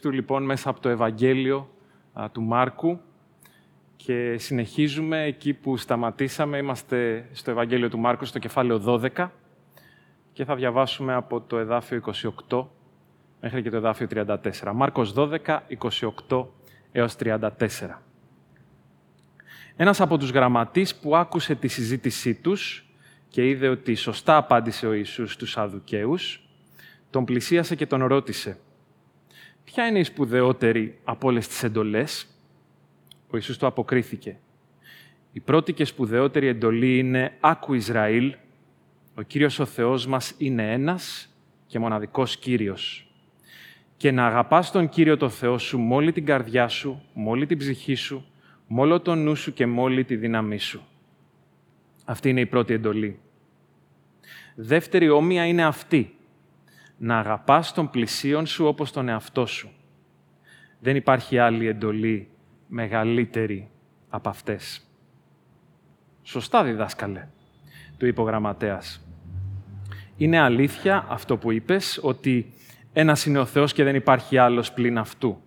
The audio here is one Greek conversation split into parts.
του λοιπόν μέσα από το Ευαγγέλιο του Μάρκου και συνεχίζουμε εκεί που σταματήσαμε. Είμαστε στο Ευαγγέλιο του Μάρκου, στο κεφάλαιο 12 και θα διαβάσουμε από το εδάφιο 28 μέχρι και το εδάφιο 34. Μάρκος 12, 28 έως 34. Ένας από τους γραμματείς που άκουσε τη συζήτησή τους και είδε ότι σωστά απάντησε ο Ιησούς στους Σαδουκαίους, τον πλησίασε και τον ρώτησε «Ποια είναι η σπουδαιότερη από όλες τις εντολές» Ο Ιησούς του αποκρίθηκε. Η πρώτη και σπουδαιότερη εντολή είναι «Άκου Ισραήλ, ο Κύριος ο Θεός μας είναι ένας και μοναδικός Κύριος. Και να αγαπάς τον Κύριο το Θεό σου με όλη την καρδιά σου, με όλη την ψυχή σου, με όλο το νου σου και με όλη τη δύναμή σου». Αυτή είναι η πρώτη εντολή. Δεύτερη όμοια είναι αυτή να αγαπάς τον πλησίον σου όπως τον εαυτό σου. Δεν υπάρχει άλλη εντολή μεγαλύτερη από αυτές. Σωστά διδάσκαλε, του είπε ο γραμματέας. Είναι αλήθεια αυτό που είπες, ότι ένας είναι ο Θεός και δεν υπάρχει άλλος πλην αυτού.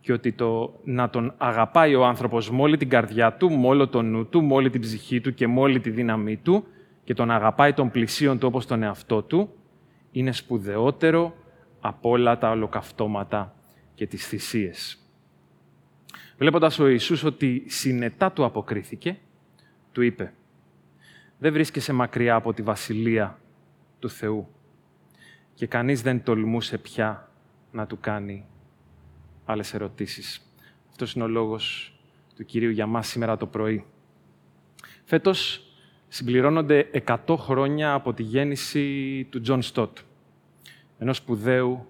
Και ότι το να τον αγαπάει ο άνθρωπος με όλη την καρδιά του, με όλο το νου του, με όλη την ψυχή του και με όλη τη δύναμή του και τον αγαπάει τον πλησίον του όπως τον εαυτό του, είναι σπουδαιότερο από όλα τα ολοκαυτώματα και τις θυσίες. Βλέποντας ο Ιησούς ότι συνετά του αποκρίθηκε, του είπε «Δεν βρίσκεσαι μακριά από τη Βασιλεία του Θεού» και κανείς δεν τολμούσε πια να του κάνει άλλες ερωτήσεις. Αυτός είναι ο λόγος του Κυρίου για μας σήμερα το πρωί. Φέτος συμπληρώνονται 100 χρόνια από τη γέννηση του Τζον Στότ, ενός σπουδαίου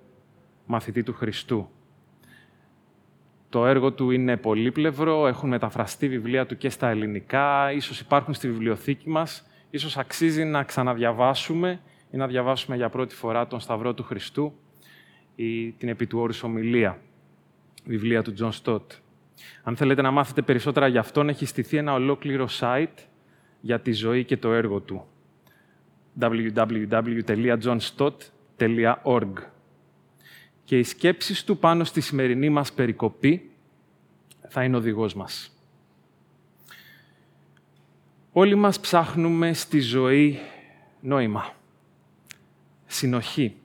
μαθητή του Χριστού. Το έργο του είναι πολύπλευρο, έχουν μεταφραστεί βιβλία του και στα ελληνικά, ίσως υπάρχουν στη βιβλιοθήκη μας, ίσως αξίζει να ξαναδιαβάσουμε ή να διαβάσουμε για πρώτη φορά τον Σταυρό του Χριστού ή την επί του όρους ομιλία, βιβλία του Τζον Στότ. Αν θέλετε να μάθετε περισσότερα για αυτόν, έχει στηθεί ένα ολόκληρο site για τη ζωή και το έργο του. www.johnstott.org Και οι σκέψεις του πάνω στη σημερινή μας περικοπή θα είναι οδηγός μας. Όλοι μας ψάχνουμε στη ζωή νόημα, συνοχή.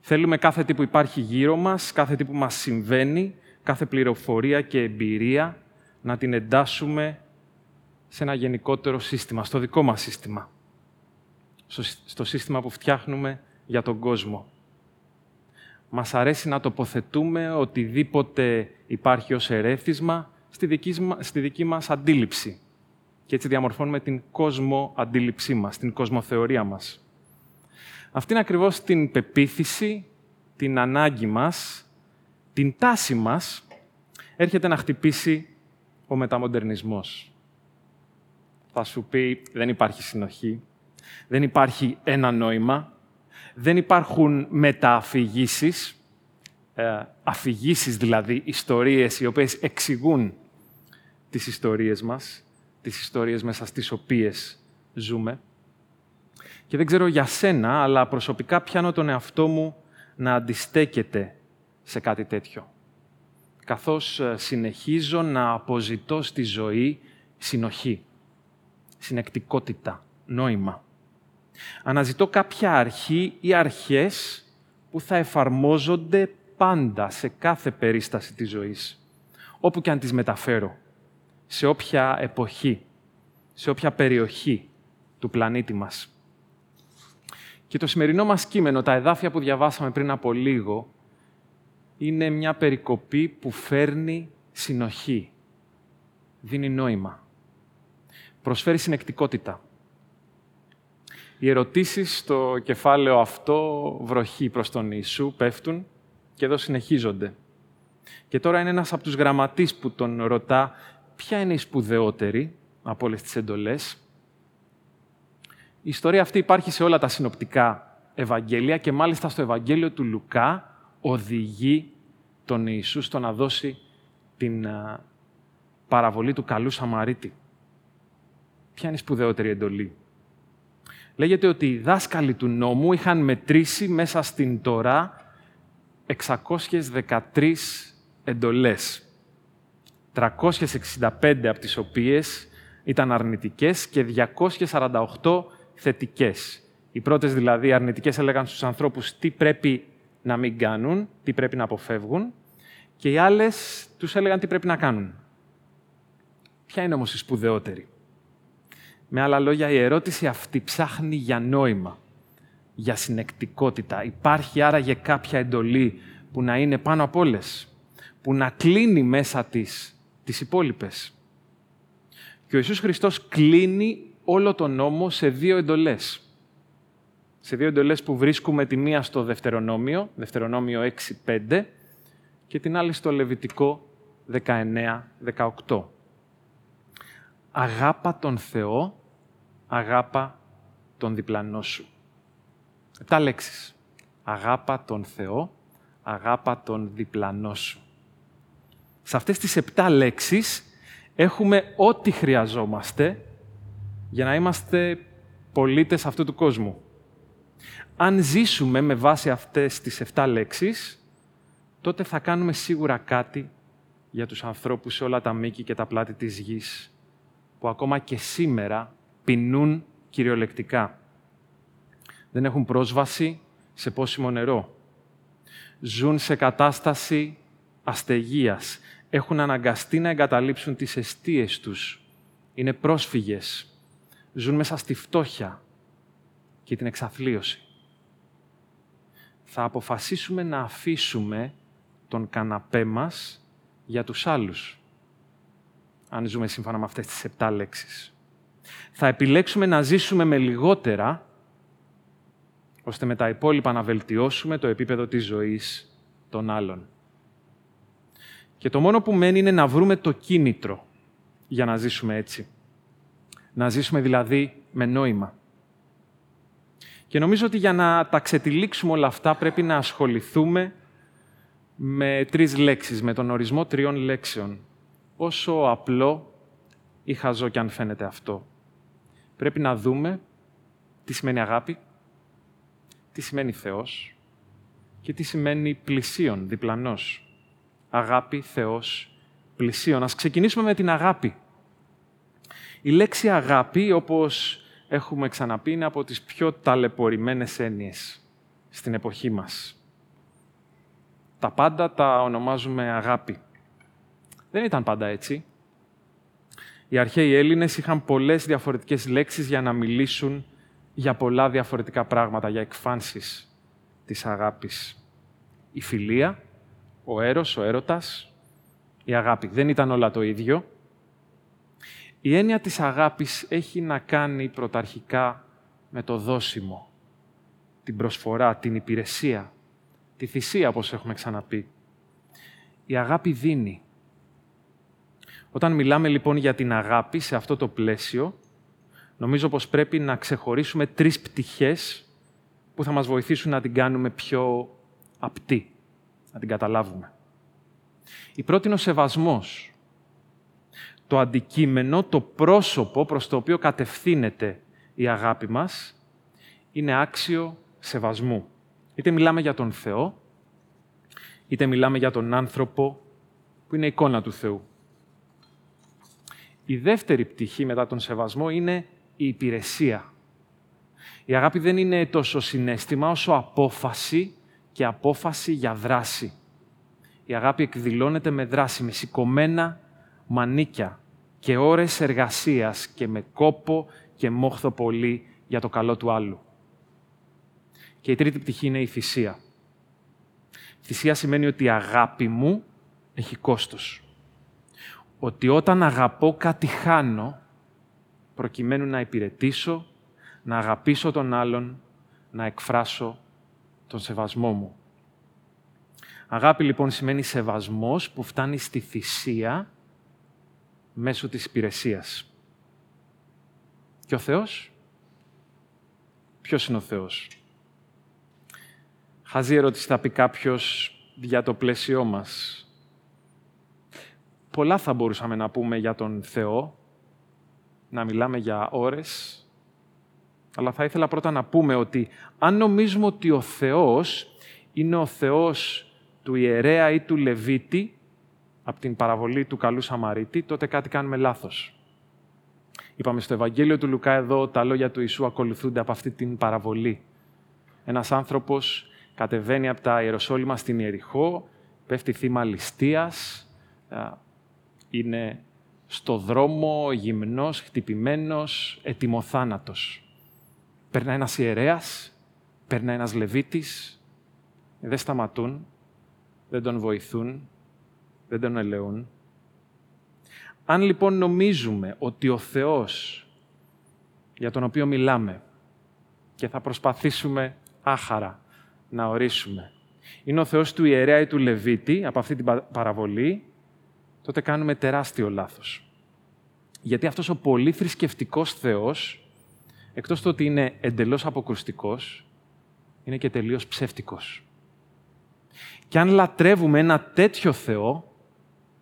Θέλουμε κάθε τι που υπάρχει γύρω μας, κάθε τι που μας συμβαίνει, κάθε πληροφορία και εμπειρία να την εντάσσουμε σε ένα γενικότερο σύστημα, στο δικό μας σύστημα. Στο σύστημα που φτιάχνουμε για τον κόσμο. Μας αρέσει να τοποθετούμε οτιδήποτε υπάρχει ως ερέθισμα στη δική, στη δική μας αντίληψη. Και έτσι διαμορφώνουμε την κόσμο αντίληψή μας, την κοσμοθεωρία μας. Αυτή είναι ακριβώς την πεποίθηση, την ανάγκη μας, την τάση μας, έρχεται να χτυπήσει ο μεταμοντερνισμός θα σου πει δεν υπάρχει συνοχή, δεν υπάρχει ένα νόημα, δεν υπάρχουν μετααφηγήσεις, ε, αφηγήσεις δηλαδή, ιστορίες οι οποίες εξηγούν τις ιστορίες μας, τις ιστορίες μέσα στις οποίες ζούμε. Και δεν ξέρω για σένα, αλλά προσωπικά πιάνω τον εαυτό μου να αντιστέκεται σε κάτι τέτοιο. Καθώς ε, συνεχίζω να αποζητώ στη ζωή συνοχή συνεκτικότητα, νόημα. Αναζητώ κάποια αρχή ή αρχές που θα εφαρμόζονται πάντα σε κάθε περίσταση της ζωής, όπου και αν τις μεταφέρω, σε όποια εποχή, σε όποια περιοχή του πλανήτη μας. Και το σημερινό μας κείμενο, τα εδάφια που διαβάσαμε πριν από λίγο, είναι μια περικοπή που φέρνει συνοχή, δίνει νόημα προσφέρει συνεκτικότητα. Οι ερωτήσεις στο κεφάλαιο αυτό βροχή προς τον Ιησού πέφτουν και εδώ συνεχίζονται. Και τώρα είναι ένας από τους γραμματείς που τον ρωτά ποια είναι η σπουδαιότερη από όλες τις εντολές; Η ιστορία αυτή υπάρχει σε όλα τα συνοπτικά Ευαγγέλια και μάλιστα στο Ευαγγέλιο του Λουκά οδηγεί τον Ιησού στο να δώσει την παραβολή του καλού Σαμαρίτη. Ποια είναι η σπουδαιότερη εντολή; Λέγεται ότι οι δάσκαλοι του νόμου είχαν μετρήσει μέσα στην Τωρά 613 εντολές. 365 από τις οποίες ήταν αρνητικές και 248 θετικές. Οι πρώτες δηλαδή αρνητικές έλεγαν στους ανθρώπους τι πρέπει να μην κάνουν, τι πρέπει να αποφεύγουν και οι άλλες τους έλεγαν τι πρέπει να κάνουν. Ποια είναι όμως η σπουδαιότερη; Με άλλα λόγια, η ερώτηση αυτή ψάχνει για νόημα, για συνεκτικότητα. Υπάρχει άραγε κάποια εντολή που να είναι πάνω από όλες, που να κλείνει μέσα της τις υπόλοιπες. Και ο Ιησούς Χριστός κλείνει όλο τον νόμο σε δύο εντολές. Σε δύο εντολές που βρίσκουμε τη μία στο Δευτερονόμιο, Δευτερονόμιο 6-5, και την άλλη στο Λεβιτικό 19-18. Αγάπα τον Θεό, αγάπα τον διπλανό σου. Επτά λέξεις. Αγάπα τον Θεό, αγάπα τον διπλανό σου. Σε αυτές τις επτά λέξεις έχουμε ό,τι χρειαζόμαστε για να είμαστε πολίτες αυτού του κόσμου. Αν ζήσουμε με βάση αυτές τις 7 λέξεις, τότε θα κάνουμε σίγουρα κάτι για τους ανθρώπους σε όλα τα μήκη και τα πλάτη της γης, που ακόμα και σήμερα πεινούν κυριολεκτικά. Δεν έχουν πρόσβαση σε πόσιμο νερό. Ζουν σε κατάσταση αστεγίας. Έχουν αναγκαστεί να εγκαταλείψουν τις αιστείες τους. Είναι πρόσφυγες. Ζουν μέσα στη φτώχεια και την εξαθλίωση. Θα αποφασίσουμε να αφήσουμε τον καναπέ μας για τους άλλους. Αν ζούμε σύμφωνα με αυτές τις επτά λέξεις. Θα επιλέξουμε να ζήσουμε με λιγότερα, ώστε με τα υπόλοιπα να βελτιώσουμε το επίπεδο της ζωής των άλλων. Και το μόνο που μένει είναι να βρούμε το κίνητρο για να ζήσουμε έτσι. Να ζήσουμε δηλαδή με νόημα. Και νομίζω ότι για να τα ξετυλίξουμε όλα αυτά πρέπει να ασχοληθούμε με τρεις λέξεις, με τον ορισμό τριών λέξεων. Όσο απλό ή χαζό κι αν φαίνεται αυτό. Πρέπει να δούμε τι σημαίνει αγάπη, τι σημαίνει Θεός και τι σημαίνει πλησίον, διπλανός. Αγάπη, Θεός, πλησίον. Ας ξεκινήσουμε με την αγάπη. Η λέξη αγάπη, όπως έχουμε ξαναπεί, είναι από τις πιο ταλαιπωρημένες έννοιες στην εποχή μας. Τα πάντα τα ονομάζουμε αγάπη. Δεν ήταν πάντα έτσι. Οι αρχαίοι Έλληνες είχαν πολλές διαφορετικές λέξεις για να μιλήσουν για πολλά διαφορετικά πράγματα, για εκφάνσεις της αγάπης. Η φιλία, ο έρος, ο έρωτας, η αγάπη. Δεν ήταν όλα το ίδιο. Η έννοια της αγάπης έχει να κάνει πρωταρχικά με το δώσιμο, την προσφορά, την υπηρεσία, τη θυσία, όπως έχουμε ξαναπεί. Η αγάπη δίνει. Όταν μιλάμε λοιπόν για την αγάπη σε αυτό το πλαίσιο, νομίζω πως πρέπει να ξεχωρίσουμε τρεις πτυχές που θα μας βοηθήσουν να την κάνουμε πιο απτή, να την καταλάβουμε. Η πρώτη είναι ο σεβασμός. Το αντικείμενο, το πρόσωπο προς το οποίο κατευθύνεται η αγάπη μας, είναι άξιο σεβασμού. Είτε μιλάμε για τον Θεό, είτε μιλάμε για τον άνθρωπο που είναι εικόνα του Θεού. Η δεύτερη πτυχή μετά τον σεβασμό είναι η υπηρεσία. Η αγάπη δεν είναι τόσο συνέστημα όσο απόφαση και απόφαση για δράση. Η αγάπη εκδηλώνεται με δράση, με σηκωμένα μανίκια και ώρες εργασίας και με κόπο και μόχθο πολύ για το καλό του άλλου. Και η τρίτη πτυχή είναι η θυσία. Θυσία σημαίνει ότι η αγάπη μου έχει κόστος. Ότι όταν αγαπώ κάτι χάνω, προκειμένου να υπηρετήσω, να αγαπήσω τον άλλον, να εκφράσω τον σεβασμό μου. Αγάπη λοιπόν σημαίνει σεβασμός που φτάνει στη θυσία μέσω της υπηρεσίας. Και ο Θεός, ποιος είναι ο Θεός; Χαζή ερώτηση θα πει κάποιος για το πλαίσιό μας. Πολλά θα μπορούσαμε να πούμε για τον Θεό, να μιλάμε για ώρες, αλλά θα ήθελα πρώτα να πούμε ότι αν νομίζουμε ότι ο Θεός είναι ο Θεός του ιερέα ή του Λεβίτη, από την παραβολή του καλού Σαμαρίτη, τότε κάτι κάνουμε λάθος. Είπαμε στο Ευαγγέλιο του Λουκά εδώ, τα λόγια του Ιησού ακολουθούνται από αυτή την παραβολή. Ένας άνθρωπος κατεβαίνει από τα Ιεροσόλυμα στην Ιεριχώ, πέφτει θύμα ληστείας, είναι στο δρόμο, γυμνός, χτυπημένος, ετοιμοθάνατος. Περνά ένας ιερέας, περνά ένας Λεβίτης, δεν σταματούν, δεν τον βοηθούν, δεν τον ελεούν. Αν λοιπόν νομίζουμε ότι ο Θεός για τον οποίο μιλάμε και θα προσπαθήσουμε άχαρα να ορίσουμε είναι ο Θεός του ιερέα ή του Λεβίτη από αυτή την παραβολή, τότε κάνουμε τεράστιο λάθος. Γιατί αυτός ο πολύ θρησκευτικός Θεός, εκτός του ότι είναι εντελώς αποκρουστικός, είναι και τελείως ψεύτικος. Και αν λατρεύουμε ένα τέτοιο Θεό,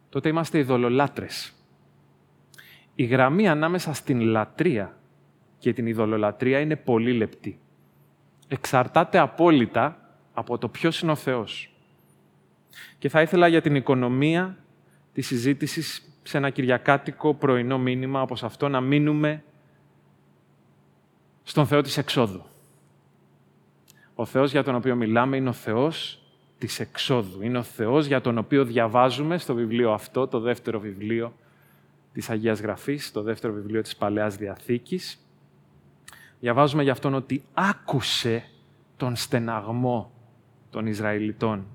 τότε είμαστε ειδωλολάτρες. Η γραμμή ανάμεσα στην λατρεία και την ειδωλολατρεία είναι πολύ λεπτή. Εξαρτάται απόλυτα από το ποιος είναι ο Θεός. Και θα ήθελα για την οικονομία της συζήτησης σε ένα κυριακάτικο πρωινό μήνυμα όπως αυτό να μείνουμε στον Θεό της εξόδου. Ο Θεός για τον οποίο μιλάμε είναι ο Θεός της εξόδου. Είναι ο Θεός για τον οποίο διαβάζουμε στο βιβλίο αυτό, το δεύτερο βιβλίο της Αγίας Γραφής, το δεύτερο βιβλίο της Παλαιάς Διαθήκης. Διαβάζουμε για αυτόν ότι άκουσε τον στεναγμό των Ισραηλιτών.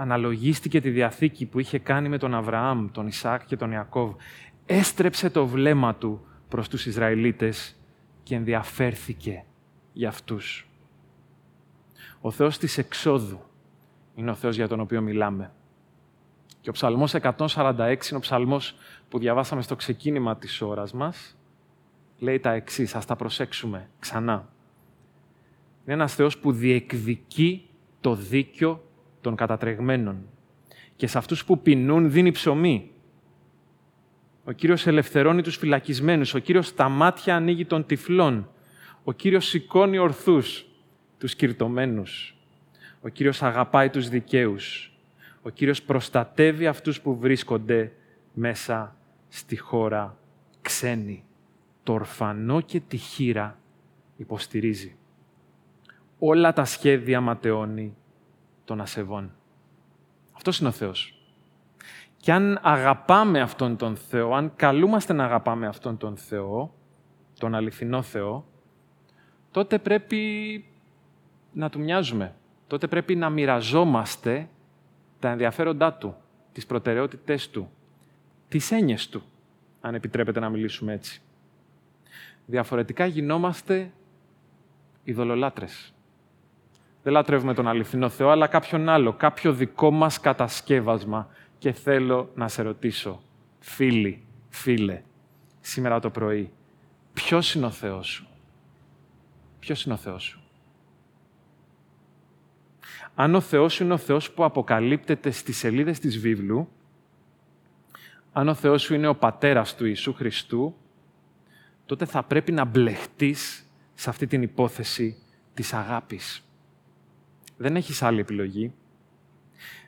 Αναλογίστηκε τη Διαθήκη που είχε κάνει με τον Αβραάμ, τον Ισάκ και τον Ιακώβ. Έστρεψε το βλέμμα του προς τους Ισραηλίτες και ενδιαφέρθηκε για αυτούς. Ο Θεός της εξόδου είναι ο Θεός για τον οποίο μιλάμε. Και ο Ψαλμός 146 είναι ο ψαλμός που διαβάσαμε στο ξεκίνημα της ώρας μας. Λέει τα εξής, ας τα προσέξουμε ξανά. Είναι ένας Θεός που διεκδικεί το δίκιο των κατατρεγμένων. Και σε αυτούς που πεινούν δίνει ψωμί. Ο Κύριος ελευθερώνει τους φυλακισμένους. Ο Κύριος τα μάτια ανοίγει των τυφλών. Ο Κύριος σηκώνει ορθούς τους κυρτωμένους. Ο Κύριος αγαπάει τους δικαίους. Ο Κύριος προστατεύει αυτούς που βρίσκονται μέσα στη χώρα ξένη. Το ορφανό και τη χείρα υποστηρίζει. Όλα τα σχέδια ματαιώνει των ασεβών. Αυτός είναι ο Θεός. Και αν αγαπάμε Αυτόν τον Θεό, αν καλούμαστε να αγαπάμε Αυτόν τον Θεό, τον αληθινό Θεό, τότε πρέπει να του μοιάζουμε. Τότε πρέπει να μοιραζόμαστε τα ενδιαφέροντά του, τις προτεραιότητές του, τις έννοιες του, αν επιτρέπετε να μιλήσουμε έτσι. Διαφορετικά γινόμαστε ειδωλολάτρες. Δεν λατρεύουμε τον αληθινό Θεό, αλλά κάποιον άλλο, κάποιο δικό μας κατασκεύασμα. Και θέλω να σε ρωτήσω, φίλοι, φίλε, σήμερα το πρωί, ποιος είναι ο Θεός σου; Ποιος είναι ο Θεός σου; Αν ο Θεός είναι ο Θεός που αποκαλύπτεται στις σελίδες της βίβλου, αν ο Θεός σου είναι ο πατέρας του Ιησού Χριστού, τότε θα πρέπει να μπλεχτείς σε αυτή την υπόθεση της αγάπης. Δεν έχεις άλλη επιλογή.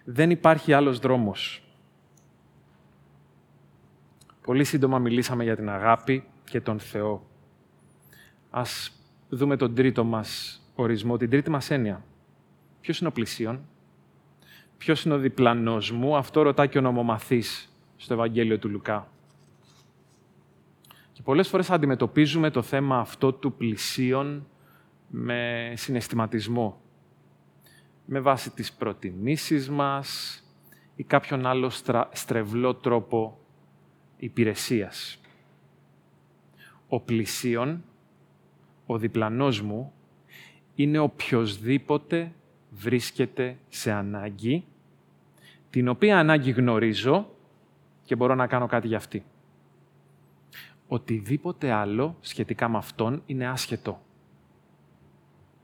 Δεν υπάρχει άλλος δρόμος. Πολύ σύντομα μιλήσαμε για την αγάπη και τον Θεό. Ας δούμε τον τρίτο μας ορισμό, την τρίτη μας έννοια. Ποιος είναι ο πλησίον, ποιος είναι ο διπλανός μου, αυτό ρωτά και ο νομομαθής στο Ευαγγέλιο του Λουκά. Και πολλές φορές αντιμετωπίζουμε το θέμα αυτό του πλησίον με συναισθηματισμό, με βάση τις προτιμήσεις μας ή κάποιον άλλο στρεβλό τρόπο υπηρεσίας. Ο πλησίον, ο διπλανός μου, είναι οποιοδήποτε βρίσκεται σε ανάγκη, την οποία ανάγκη γνωρίζω και μπορώ να κάνω κάτι για αυτή. Οτιδήποτε άλλο σχετικά με αυτόν είναι άσχετο.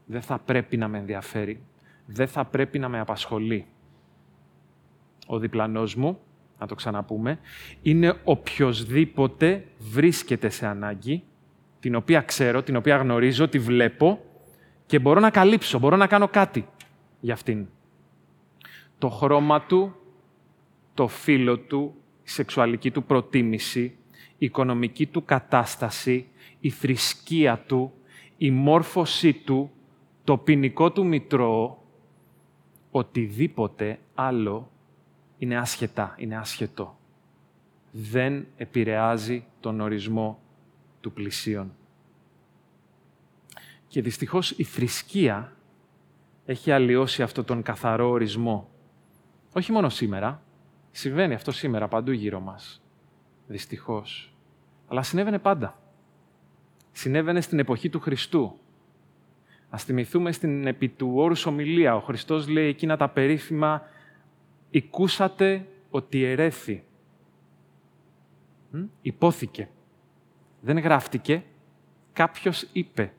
Δεν θα πρέπει να με ενδιαφέρει. Δεν θα πρέπει να με απασχολεί. Ο διπλανός μου, να το ξαναπούμε, είναι οποιοδήποτε βρίσκεται σε ανάγκη, την οποία ξέρω, την οποία γνωρίζω, τη βλέπω και μπορώ να καλύψω, μπορώ να κάνω κάτι για αυτήν. το χρώμα του, το φύλλο του, η σεξουαλική του προτίμηση, η οικονομική του κατάσταση, η θρησκεία του, η μόρφωσή του, το ποινικό του μητρό, οτιδήποτε άλλο είναι άσχετα, είναι άσχετο. Δεν επηρεάζει τον ορισμό του πλησίον. Και δυστυχώς η θρησκεία έχει αλλοιώσει αυτό τον καθαρό ορισμό. Όχι μόνο σήμερα. Συμβαίνει αυτό σήμερα παντού γύρω μας. Δυστυχώς. Αλλά συνέβαινε πάντα. Συνέβαινε στην εποχή του Χριστού. Ας θυμηθούμε στην επί του όρους ομιλία. Ο Χριστός λέει εκείνα τα περίφημα «Οικούσατε ότι ερέθη». Υπόθηκε. Δεν γράφτηκε. Κάποιος είπε.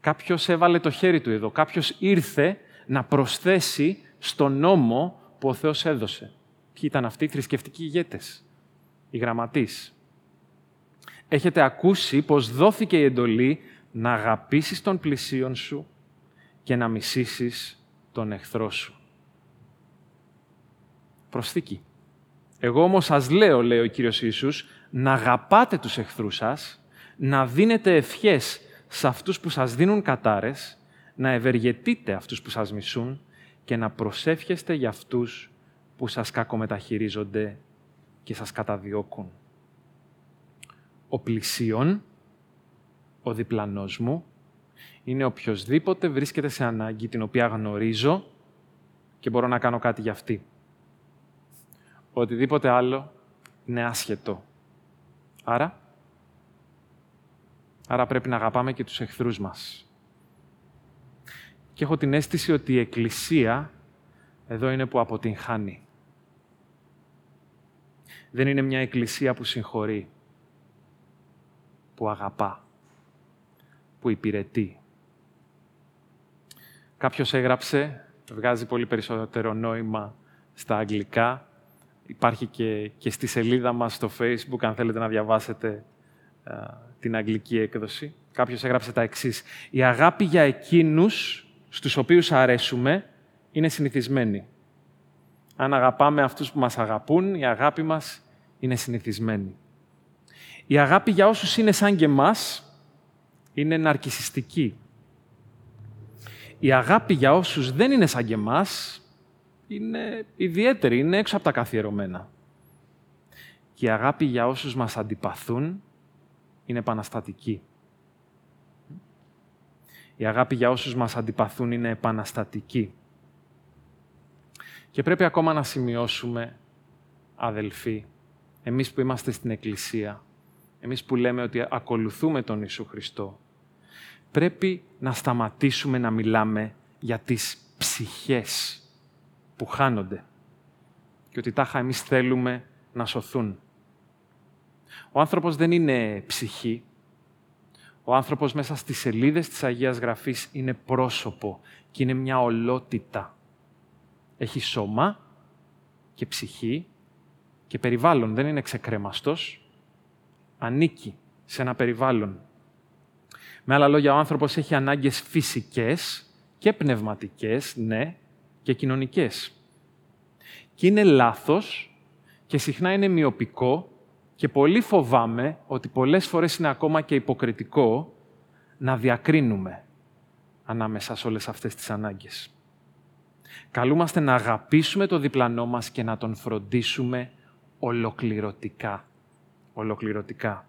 Κάποιος έβαλε το χέρι του εδώ. Κάποιος ήρθε να προσθέσει στο νόμο που ο Θεός έδωσε. Ποιοι ήταν αυτοί οι θρησκευτικοί ηγέτες, οι γραμματείς. Έχετε ακούσει πως δόθηκε η εντολή να αγαπήσεις τον πλησίον σου και να μισήσεις τον εχθρό σου. Προσθήκη. Εγώ όμως σας λέω, λέει ο Κύριος Ιησούς, να αγαπάτε τους εχθρούς σας, να δίνετε ευχές σε αυτούς που σας δίνουν κατάρες, να ευεργετείτε αυτούς που σας μισούν και να προσεύχεστε για αυτούς που σας κακομεταχειρίζονται και σας καταδιώκουν. Ο πλησίον, ο διπλανός μου, είναι οποιοδήποτε βρίσκεται σε ανάγκη την οποία γνωρίζω και μπορώ να κάνω κάτι για αυτή. Οτιδήποτε άλλο είναι άσχετο. Άρα, άρα πρέπει να αγαπάμε και τους εχθρούς μας. Και έχω την αίσθηση ότι η Εκκλησία εδώ είναι που αποτυγχάνει. Δεν είναι μια Εκκλησία που συγχωρεί, που αγαπά, που υπηρετεί. Κάποιος έγραψε, βγάζει πολύ περισσότερο νόημα στα αγγλικά, υπάρχει και, και στη σελίδα μας στο Facebook, αν θέλετε να διαβάσετε την αγγλική έκδοση. Κάποιος έγραψε τα εξής. «Η αγάπη για εκείνους στους οποίους αρέσουμε είναι συνηθισμένη. Αν αγαπάμε αυτούς που μας αγαπούν, η αγάπη μας είναι συνηθισμένη. Η αγάπη για όσους είναι σαν και εμάς είναι ναρκισιστική. Η αγάπη για όσους δεν είναι σαν και εμάς είναι ιδιαίτερη, είναι έξω από τα καθιερωμένα. Και η αγάπη για όσους μας αντιπαθούν είναι επαναστατική. Η αγάπη για όσους μας αντιπαθούν είναι επαναστατική. Και πρέπει ακόμα να σημειώσουμε, αδελφοί, εμείς που είμαστε στην Εκκλησία, εμείς που λέμε ότι ακολουθούμε τον Ιησού Χριστό, πρέπει να σταματήσουμε να μιλάμε για τις ψυχές που χάνονται και ότι τάχα εμείς θέλουμε να σωθούν. Ο άνθρωπος δεν είναι ψυχή, ο άνθρωπος μέσα στις σελίδες της Αγίας Γραφής είναι πρόσωπο και είναι μια ολότητα. Έχει σώμα και ψυχή και περιβάλλον. Δεν είναι ξεκρέμαστος. Ανήκει σε ένα περιβάλλον. Με άλλα λόγια, ο άνθρωπος έχει ανάγκες φυσικές και πνευματικές, ναι, και κοινωνικές. Και είναι λάθος και συχνά είναι μειοπικό και πολύ φοβάμαι ότι πολλές φορές είναι ακόμα και υποκριτικό να διακρίνουμε ανάμεσα σε όλες αυτές τις ανάγκες. Καλούμαστε να αγαπήσουμε το διπλανό μας και να τον φροντίσουμε ολοκληρωτικά. Ολοκληρωτικά.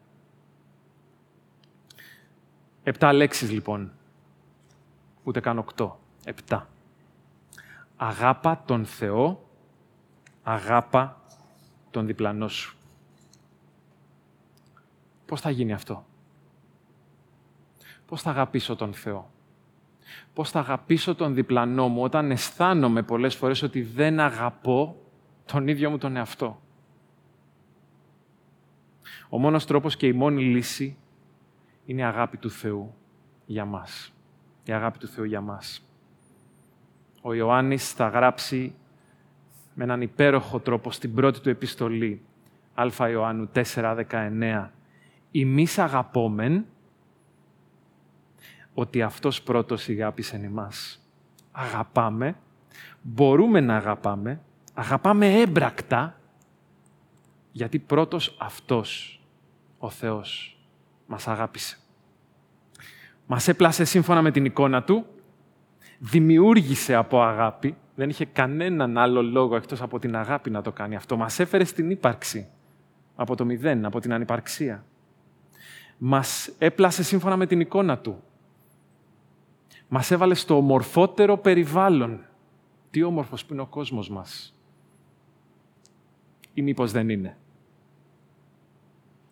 Επτά λέξεις λοιπόν. Ούτε καν οκτώ. Επτά. Αγάπα τον Θεό, αγάπα τον διπλανό σου. Πώς θα γίνει αυτό; Πώς θα αγαπήσω τον Θεό; Πώς θα αγαπήσω τον διπλανό μου όταν αισθάνομαι πολλές φορές ότι δεν αγαπώ τον ίδιο μου τον εαυτό; Ο μόνος τρόπος και η μόνη λύση είναι η αγάπη του Θεού για μας. Η αγάπη του Θεού για μας. Ο Ιωάννης θα γράψει με έναν υπέροχο τρόπο στην πρώτη του επιστολή, Α Ιωάννου 4.19, «Ημείς αγαπόμεν ότι Αυτός πρώτος ηγάπησεν εμάς». Αγαπάμε, μπορούμε να αγαπάμε Αγαπάμε έμπρακτα, γιατί πρώτος αυτός, ο Θεός, μας αγάπησε. Μας έπλασε σύμφωνα με την εικόνα Του, δημιούργησε από αγάπη, δεν είχε κανέναν άλλο λόγο εκτός από την αγάπη να το κάνει αυτό. Μας έφερε στην ύπαρξη, από το μηδέν, από την ανυπαρξία. Μας έπλασε σύμφωνα με την εικόνα Του. Μας έβαλε στο ομορφότερο περιβάλλον. Τι όμορφος που είναι ο κόσμος μας. Ή μήπως δεν είναι.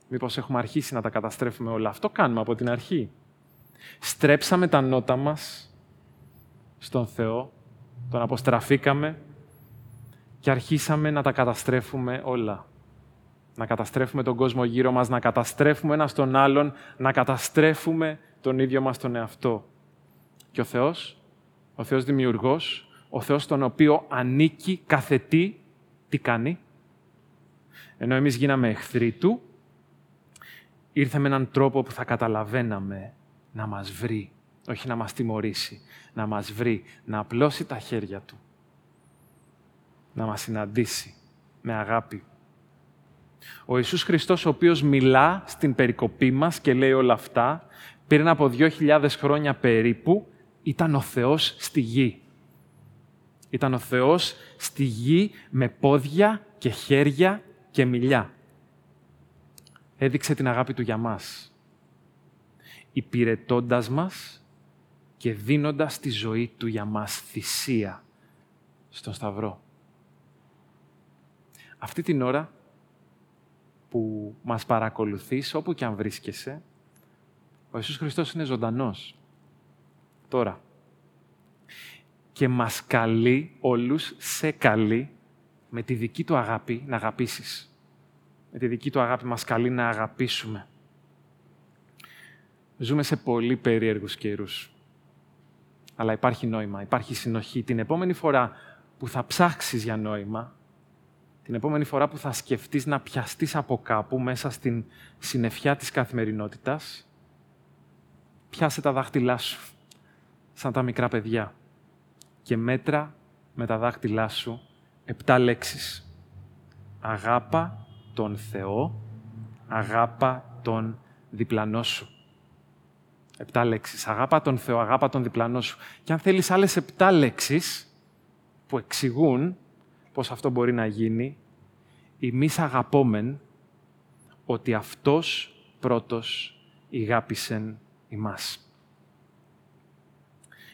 Μήπως έχουμε αρχίσει να τα καταστρέφουμε όλα. Αυτό κάνουμε από την αρχή. Στρέψαμε τα νότα μας στον Θεό, τον αποστραφήκαμε και αρχίσαμε να τα καταστρέφουμε όλα. Να καταστρέφουμε τον κόσμο γύρω μας, να καταστρέφουμε ένα τον άλλον, να καταστρέφουμε τον ίδιο μας τον εαυτό. Και ο Θεός, ο Θεός δημιουργός, ο Θεός τον οποίο ανήκει κάθε τι, τι κάνει; Ενώ εμείς γίναμε εχθροί Του, ήρθε με έναν τρόπο που θα καταλαβαίναμε να μας βρει, όχι να μας τιμωρήσει, να μας βρει, να απλώσει τα χέρια Του, να μας συναντήσει με αγάπη. Ο Ιησούς Χριστός, ο οποίος μιλά στην περικοπή μας και λέει όλα αυτά, πριν από 2.000 χρόνια περίπου, ήταν ο Θεός στη γη. Ήταν ο Θεός στη γη με πόδια και χέρια και μιλιά. Έδειξε την αγάπη Του για μας. Υπηρετώντας μας και δίνοντας τη ζωή Του για μας θυσία στον Σταυρό. Αυτή την ώρα που μας παρακολουθείς, όπου και αν βρίσκεσαι, ο Ιησούς Χριστός είναι ζωντανός. Τώρα. Και μας καλεί όλους, σε καλεί, με τη δική του αγάπη να αγαπήσεις. Με τη δική του αγάπη μας καλεί να αγαπήσουμε. Ζούμε σε πολύ περίεργους καιρούς. Αλλά υπάρχει νόημα, υπάρχει συνοχή. Την επόμενη φορά που θα ψάξεις για νόημα, την επόμενη φορά που θα σκεφτείς να πιαστείς από κάπου μέσα στην συννεφιά της καθημερινότητας, πιάσε τα δάχτυλά σου, σαν τα μικρά παιδιά, και μέτρα με τα δάχτυλά σου επτά λέξεις. Αγάπα τον Θεό, αγάπα τον διπλανό σου. Επτά λέξεις. Αγάπα τον Θεό, αγάπα τον διπλανό σου. Και αν θέλεις άλλες επτά λέξεις που εξηγούν πώς αυτό μπορεί να γίνει, εμείς αγαπόμεν ότι αυτός πρώτος ηγάπησεν ημάς.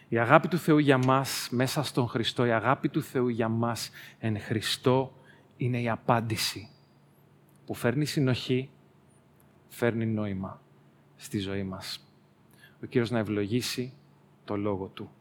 Η αγάπη του Θεού για μας μέσα στον Χριστό, η αγάπη του Θεού για μας εν Χριστώ είναι η απάντηση που φέρνει συνοχή, φέρνει νόημα στη ζωή μας. Ο Κύριος να ευλογήσει το Λόγο Του.